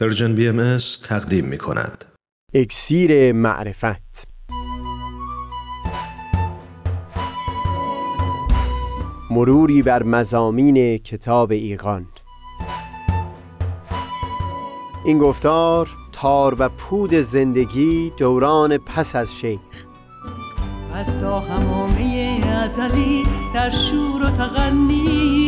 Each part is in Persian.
Persian BM تقدیم می کند. اکسیر معرفت. مروری بر مضامین کتاب ایقان این گفتار تار و پود زندگی دوران پس از شیخ. از تا حمامه ازلی در شور و تغنیست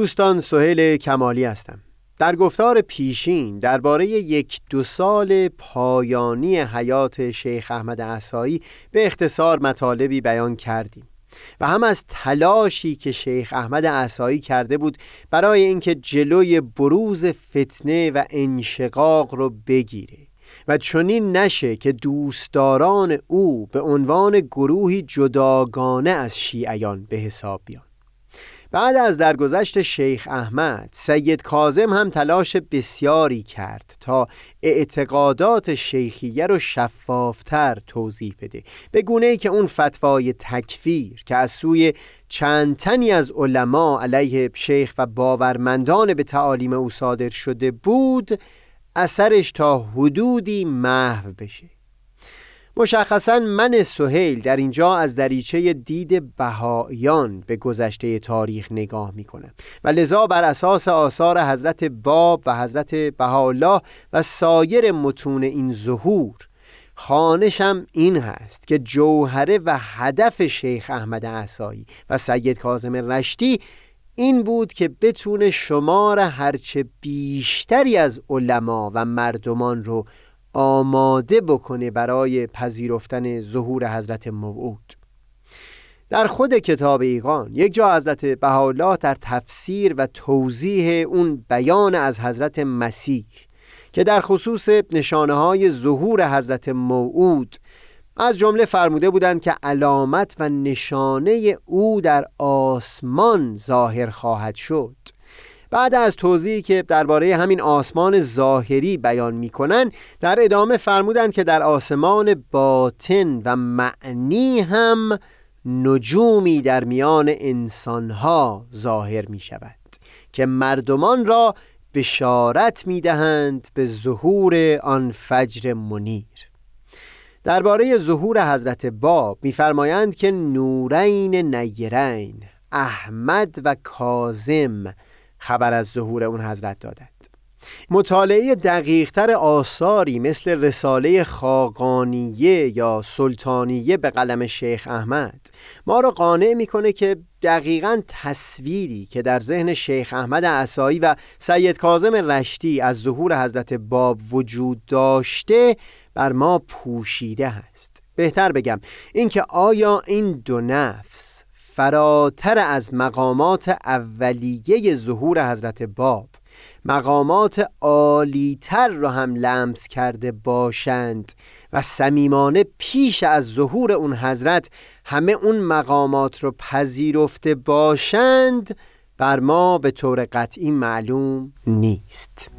دوستان سهیل کمالی هستم. در گفتار پیشین درباره یک دو سال پایانی حیات شیخ احمد عصایی به اختصار مطالبی بیان کردیم و هم از تلاشی که شیخ احمد عصایی کرده بود برای اینکه جلوی بروز فتنه و انشقاق رو بگیره و چنین نشه که دوستداران او به عنوان گروهی جداگانه از شیعیان به حساب بیان. بعد از درگذشت شیخ احمد سید کازم هم تلاش بسیاری کرد تا اعتقادات شیخیه رو شفافتر توضیح بده. به گونه ای که اون فتوای تکفیر که از سوی چند تنی از علما علیه شیخ و باورمندان به تعالیم او صادر شده بود اثرش تا حدودی محو بشه. مشخصا من سهیل در اینجا از دریچه دید بهایان به گذشته تاریخ نگاه می کنم و لذا بر اساس آثار حضرت باب و حضرت بهاءالله و سایر متون این ظهور خانشم این هست که جوهره و هدف شیخ احمد عصایی و سید کاظم رشتی این بود که بتونه شمار هرچه بیشتری از علما و مردمان رو آماده بکنه برای پذیرفتن ظهور حضرت موعود. در خود کتاب ایقان یک جا حضرت بهاءالله در تفسیر و توضیح اون بیان از حضرت مسیح که در خصوص نشانه های ظهور حضرت موعود از جمله فرموده بودند که علامت و نشانه او در آسمان ظاهر خواهد شد. بعد از توضیحی که درباره همین آسمان ظاهری بیان می‌کنن در ادامه فرمودند که در آسمان باطن و معنی هم نجومی در میان انسانها ظاهر می شود که مردمان را بشارت می دهند به ظهور آن فجر منیر. درباره ظهور حضرت باب میفرمایند که نورین نیرین احمد و کازم خبر از ظهور اون حضرت دادند. مطالعه دقیقتر آثاری مثل رساله خاقانیه یا سلطانیه به قلم شیخ احمد ما را قانع می‌کنه که دقیقا تصویری که در ذهن شیخ احمد عصایی و سید کازم رشتی از ظهور حضرت باب وجود داشته بر ما پوشیده هست بهتر بگم اینکه آیا این دو نفس فراتر از مقامات اولیه ظهور حضرت باب مقامات عالیتر را هم لمس کرده باشند و صمیمانه پیش از ظهور اون حضرت همه اون مقامات رو پذیرفته باشند بر ما به طور قطعی معلوم نیست.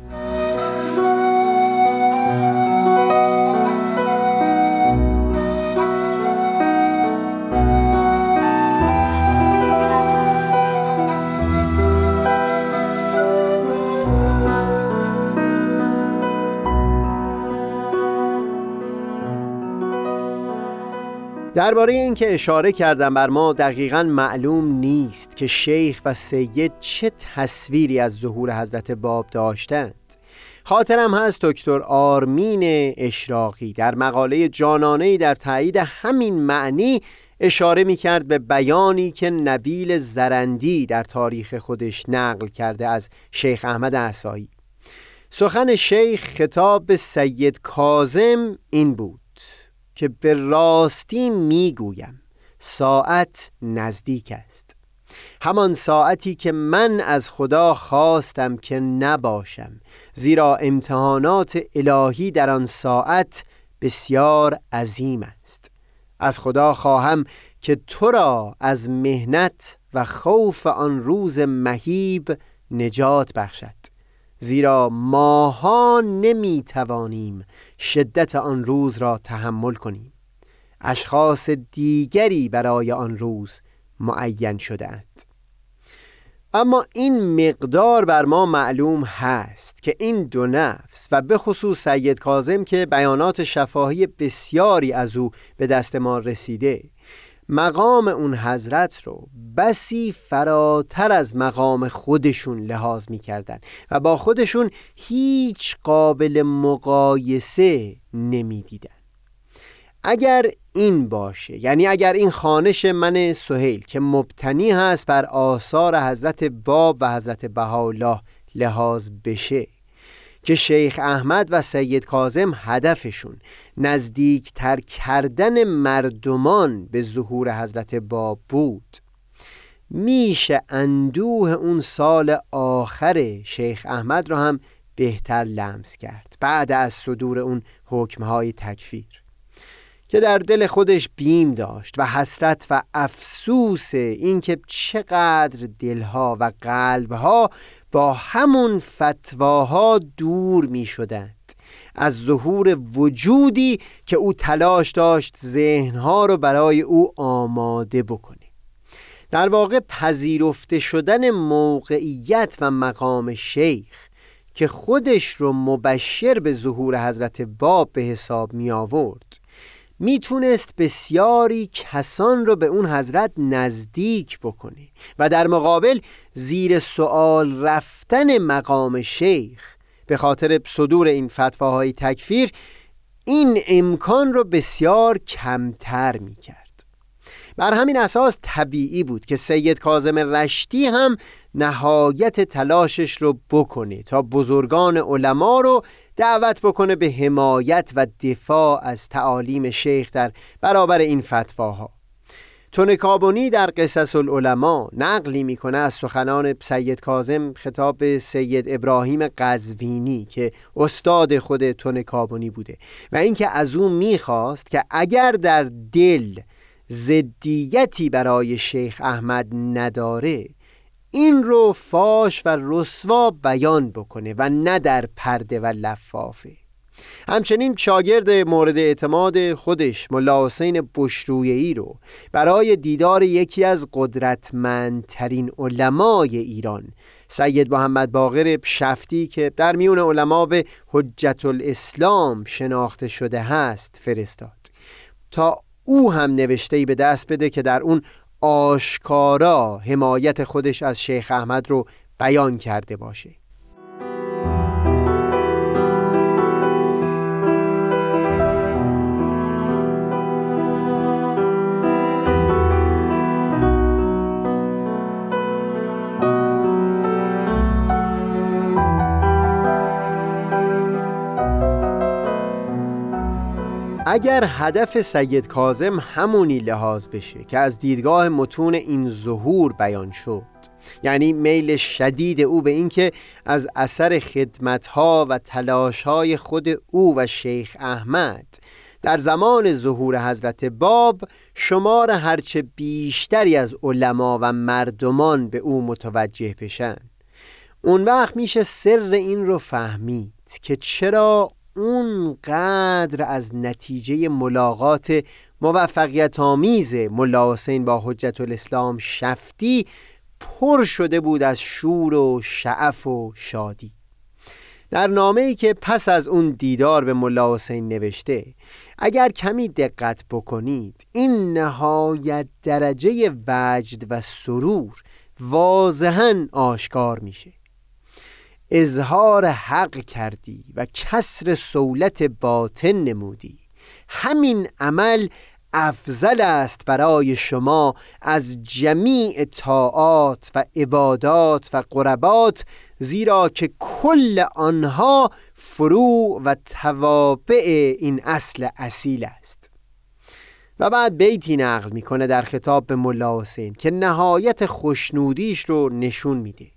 درباره اینکه اشاره کردم بر ما دقیقا معلوم نیست که شیخ و سید چه تصویری از ظهور حضرت باب داشتند. خاطرم هست دکتر آرمین اشراقی در مقاله جانانه در تایید همین معنی اشاره می کرد به بیانی که نبیل زرندی در تاریخ خودش نقل کرده از شیخ احمد عصایی. سخن شیخ خطاب به سید کازم این بود. که به راستی می‌گویم ساعت نزدیک است. همان ساعتی که من از خدا خواستم که نباشم زیرا امتحانات الهی در آن ساعت بسیار عظیم است. از خدا خواهم که تو را از مهنت و خوف آن روز مهیب نجات بخشد. زیرا ماها نمی توانیم شدت آن روز را تحمل کنیم. اشخاص دیگری برای آن روز معین شدهاند. اما این مقدار بر ما معلوم هست که این دو نفس و به خصوص سید کازم که بیانات شفاهی بسیاری از او به دست ما رسیده مقام اون حضرت رو بسی فراتر از مقام خودشون لحاظ می‌کردن و با خودشون هیچ قابل مقایسه نمی‌دیدن. اگر این باشه یعنی اگر این خانش من سهیل که مبتنی هست بر آثار حضرت باب و حضرت بهاءالله لحاظ بشه که شیخ احمد و سید کازم هدفشون نزدیکتر کردن مردمان به ظهور حضرت باب بود. میشه اندوه اون سال آخر شیخ احمد را هم بهتر لمس کرد بعد از صدور اون حکمهای تکفیر که در دل خودش بیم داشت و حسرت و افسوس اینکه چقدر دلها و قلبها با همون فتواها دور می شدند از ظهور وجودی که او تلاش داشت ذهنها رو برای او آماده بکنه. در واقع پذیرفته شدن موقعیت و مقام شیخ که خودش رو مبشر به ظهور حضرت باب به حساب می آورد می‌تونست بسیاری کسان رو به اون حضرت نزدیک بکنه و در مقابل زیر سوال رفتن مقام شیخ به خاطر صدور این فتواهای تکفیر این امکان رو بسیار کمتر می‌کرد. بر همین اساس طبیعی بود که سید کازم رشتی هم نهایت تلاشش رو بکنه تا بزرگان علما رو دعوت بکنه به حمایت و دفاع از تعالیم شیخ در برابر این فتواها. تونکابونی در قصص العلماء نقلی می‌کنه از سخنان سید کازم خطاب به سید ابراهیم قزوینی که استاد خود تونکابونی بوده و اینکه از او می‌خواست که اگر در دل زدیتی برای شیخ احمد نداره این رو فاش و رسوا بیان بکنه و نه در پرده و لفافه. همچنین شاگرد مورد اعتماد خودش ملا حسین بشرویهی رو برای دیدار یکی از قدرتمندترین علمای ایران سید محمد باقر شفتی که در میون علما به حجت الاسلام شناخته شده هست فرستاد. تا او هم نوشته به دست بده که در اون آشکارا حمایت خودش از شیخ احمد رو بیان کرده باشه. اگر هدف سید کازم همونی لحاظ بشه که از دیدگاه متون این ظهور بیان شد یعنی میل شدید او به اینکه از اثر خدمتها و تلاشهای خود او و شیخ احمد در زمان ظهور حضرت باب شمار هرچه بیشتری از علما و مردمان به او متوجه بشن. اون وقت میشه سر این رو فهمید که چرا اونقدر از نتیجه ملاقات موفقیت آمیز ملا حسین با حجت الاسلام شفتی پر شده بود از شور و شعف و شادی. در نامه ای که پس از اون دیدار به ملا حسین نوشته اگر کمی دقت بکنید این نهایت درجه وجد و سرور واضحا آشکار میشه. اظهار حق کردی و کسر سولت باطن نمودی. همین عمل افضل است برای شما از جمیع طاعات و عبادات و قربات زیرا که کل آنها فروع و توابع این اصل اصیل است. و بعد بیتی نقل می‌کنه در خطاب به ملا حسین که نهایت خوشنودیش رو نشون میده.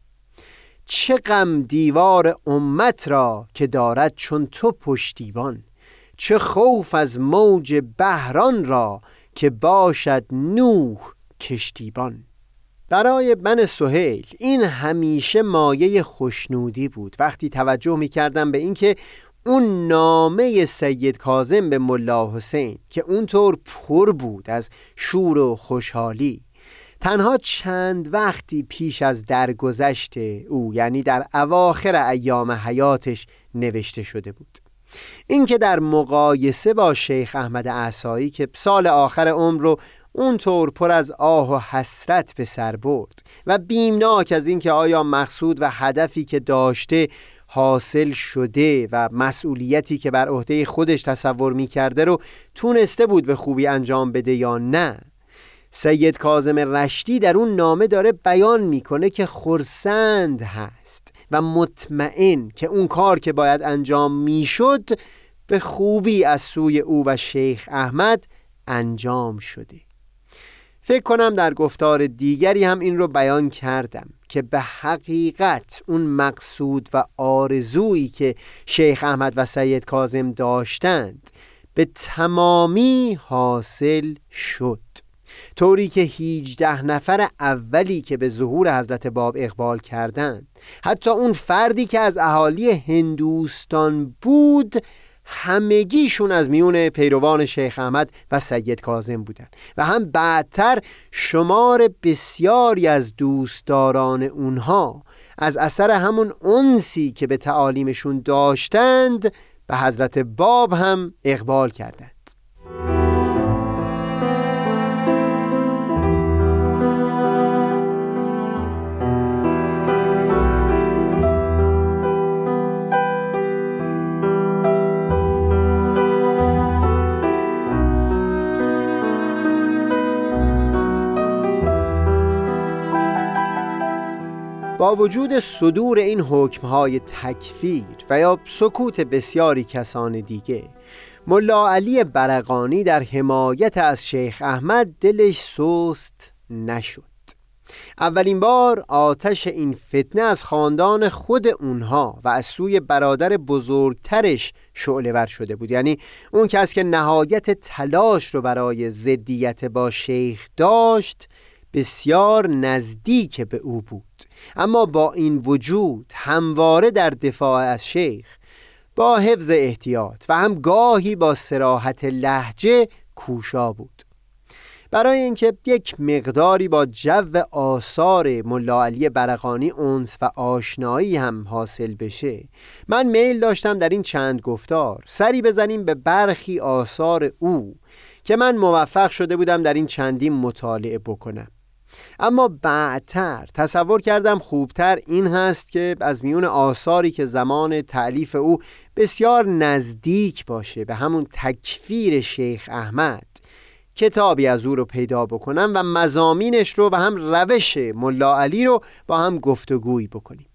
چه غم دیوار امت را که دارد چون تو پشتیبان چه خوف از موج بحران را که باشد نوح کشتیبان برای من سهیل این همیشه مایه خوشنودی بود. وقتی توجه می کردم به اینکه اون نامه سید کازم به ملا حسین که اونطور پر بود از شور و خوشحالی تنها چند وقتی پیش از درگذشت او یعنی در اواخر ایام حیاتش نوشته شده بود. اینکه در مقایسه با شیخ احمد احسایی که سال آخر عمر رو اونطور پر از آه و حسرت به سر برد و بیمناک از اینکه آیا مقصود و هدفی که داشته حاصل شده و مسئولیتی که بر عهده خودش تصور می کرده رو تونسته بود به خوبی انجام بده یا نه سید کازم رشتی در اون نامه داره بیان می‌کنه که خرسند هست و مطمئن که اون کار که باید انجام می‌شد به خوبی از سوی او و شیخ احمد انجام شده. فکر کنم در گفتار دیگری هم این رو بیان کردم که به حقیقت اون مقصود و آرزویی که شیخ احمد و سید کازم داشتند به تمامی حاصل شد. طوری که هیچده نفر اولی که به ظهور حضرت باب اقبال کردند حتی اون فردی که از اهالی هندوستان بود همگیشون از میون پیروان شیخ احمد و سید کازم بودن. و هم بعدتر شمار بسیاری از دوستداران اونها از اثر همون انسی که به تعالیمشون داشتند به حضرت باب هم اقبال کردند. با وجود صدور این حکمهای تکفیر و یا سکوت بسیاری کسان دیگه ملا علی برقانی در حمایت از شیخ احمد دلش سست نشد. اولین بار آتش این فتنه از خاندان خود اونها و از سوی برادر بزرگترش شعله ور شده بود. یعنی اون کس که نهایت تلاش رو برای زدیت با شیخ داشت بسیار نزدیک به او بود. اما با این وجود همواره در دفاع از شیخ با حفظ احتیاط و هم گاهی با سراحت لحجه کوشا بود. برای اینکه یک مقداری با جو آثار ملا علی برقانی اونس و آشنایی هم حاصل بشه من میل داشتم در این چند گفتار سری بزنیم به برخی آثار او که من موفق شده بودم در این چندین مطالعه بکنم. اما بعدتر تصور کردم خوبتر این هست که از میون آثاری که زمان تعلیف او بسیار نزدیک باشه به همون تکفیر شیخ احمد. کتابی از او رو پیدا بکنم و مزامینش رو و هم روش ملا علی رو با هم گفتگویی بکنیم.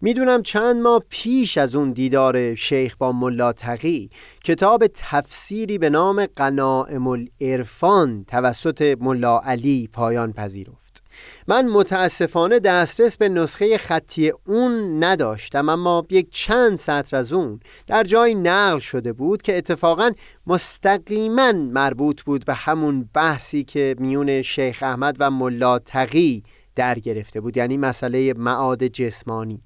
می‌دونم چند ماه پیش از اون دیدار شیخ با ملا تقی کتاب تفسیری به نام قنائم الارفان توسط ملا علی پایان پذیرفت. من متاسفانه دسترس به نسخه خطی اون نداشتم اما یک چند سطر از اون در جای نقل شده بود که اتفاقا مستقیما مربوط بود به همون بحثی که میون شیخ احمد و ملا تقی در گرفته بود یعنی مسئله معاد جسمانی.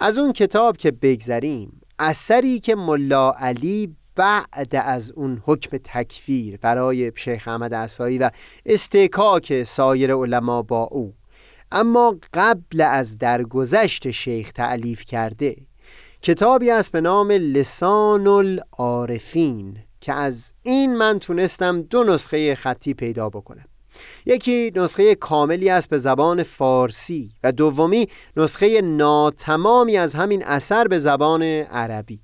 از اون کتاب که بگذریم اثری که ملا علی بعد از اون حکم تکفیر برای شیخ احمد عصایی و استکاک سایر علما با او اما قبل از درگذشت شیخ تعلیف کرده کتابی است به نام لسان العارفین که از این من تونستم دو نسخه خطی پیدا بکنم. یکی نسخه کاملی است به زبان فارسی و دومی نسخه ناتمامی از همین اثر به زبان عربی.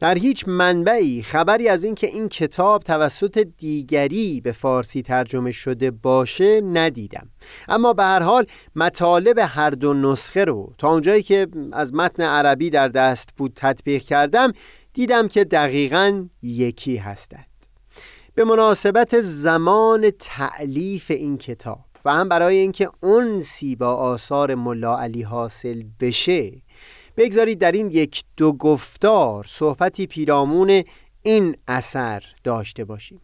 در هیچ منبعی خبری از اینکه این کتاب توسط دیگری به فارسی ترجمه شده باشه ندیدم. اما به هر حال مطالب هر دو نسخه رو تا اونجایی که از متن عربی در دست بود تطبیق کردم دیدم که دقیقا یکی هستند به مناسبت زمان تعلیف این کتاب و هم برای اینکه اونسی با آثار ملا علی حاصل بشه بگذارید در این یک دو گفتار صحبتی پیرامون این اثر داشته باشیم.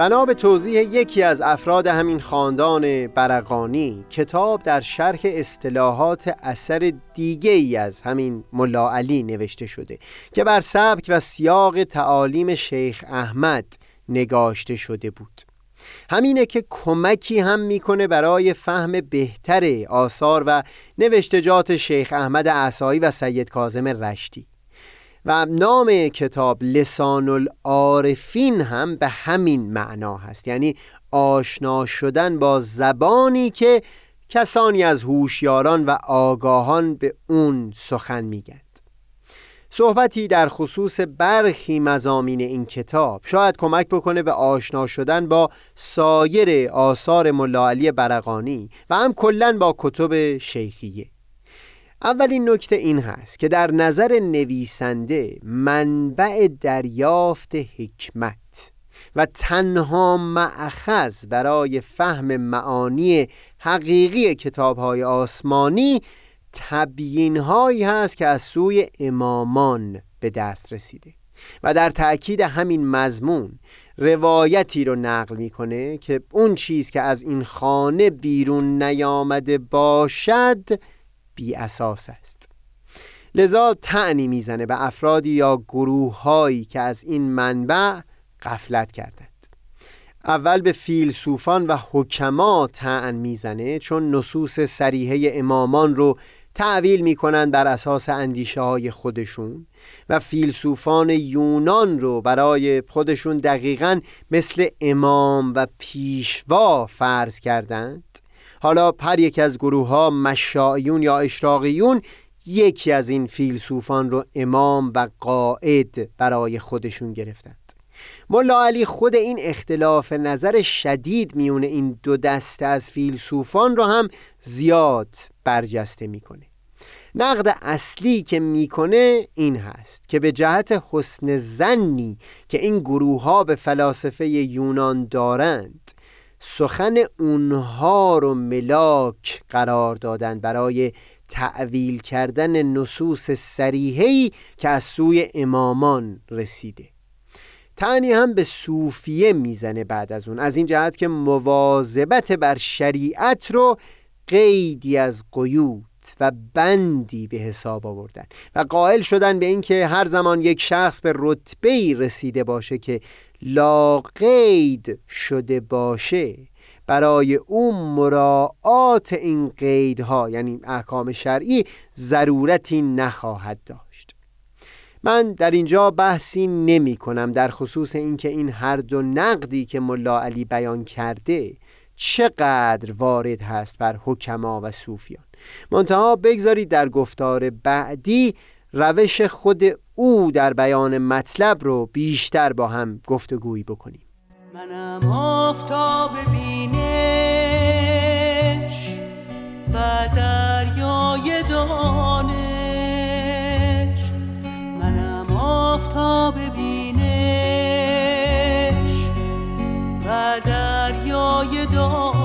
بنا به توضیح یکی از افراد همین خاندان برقانی کتاب در شرح اصطلاحات اثر دیگه ای از همین ملا علی نوشته شده که بر سبک و سیاق تعالیم شیخ احمد نگاشته شده بود. همینه که کمکی هم می‌کنه برای فهم بهتر آثار و نوشتجات شیخ احمد عصایی و سید کازم رشتی. و نام کتاب لسان العارفین هم به همین معنا هست. یعنی آشنا شدن با زبانی که کسانی از هوشیاران و آگاهان به اون سخن میگند صحبتی در خصوص برخی مزامین این کتاب شاید کمک بکنه به آشنا شدن با سایر آثار ملاعلی برقانی و هم کلا با کتب شیخیه. اولین نکته این هست که در نظر نویسنده منبع دریافت حکمت و تنها معخذ برای فهم معانی حقیقی کتابهای آسمانی تبیین هایی هست که از سوی امامان به دست رسیده و در تأکید همین مضمون روایتی رو نقل می‌کنه که اون چیز که از این خانه بیرون نیامده باشد بی اساس است. لذا تعنی می‌زنه به افرادی یا گروه هایی که از این منبع قفلت کردند. اول به فیلسوفان و حکما تعن می‌زنه چون نصوص سریحه امامان رو تعویل می‌کنند بر اساس اندیشه های خودشون و فیلسوفان یونان رو برای خودشون دقیقا مثل امام و پیشوا فرض کردند حالا هر یک از گروه ها مشایون یا اشراقیون یکی از این فیلسوفان رو امام و قائد برای خودشون گرفتند. ملا علی خود این اختلاف نظر شدید میونه این دو دسته از فیلسوفان رو هم زیاد برجسته می‌کنه. نقد اصلی که می‌کنه این هست که به جهت حسن زنی که این گروه ها به فلاسفه یونان دارند سخن اونها رو ملاک قرار دادن برای تعویل کردن نصوص سریحی که از سوی امامان رسیده. تعنی هم به صوفیه می‌زنه بعد از اون. از این جهت که مواظبت بر شریعت رو قیدی از قیود و بندی به حساب آوردن. و قائل شدن به اینکه هر زمان یک شخص به رتبه رسیده باشه که لاقید شده باشه برای او مراعات این قیدها یعنی احکام شرعی ضرورتی نخواهد داشت. من در اینجا بحثی نمی کنم در خصوص اینکه این هر دو نقدی که ملا علی بیان کرده چقدر وارد هست بر حکما و صوفیان. منتها بگذارید در گفتار بعدی روش خود او در بیان مطلب رو بیشتر با هم گفتگویی بکنیم. منم آفتاب بینش و دریای دانش. منم آفتاب بینش و دریای دانش.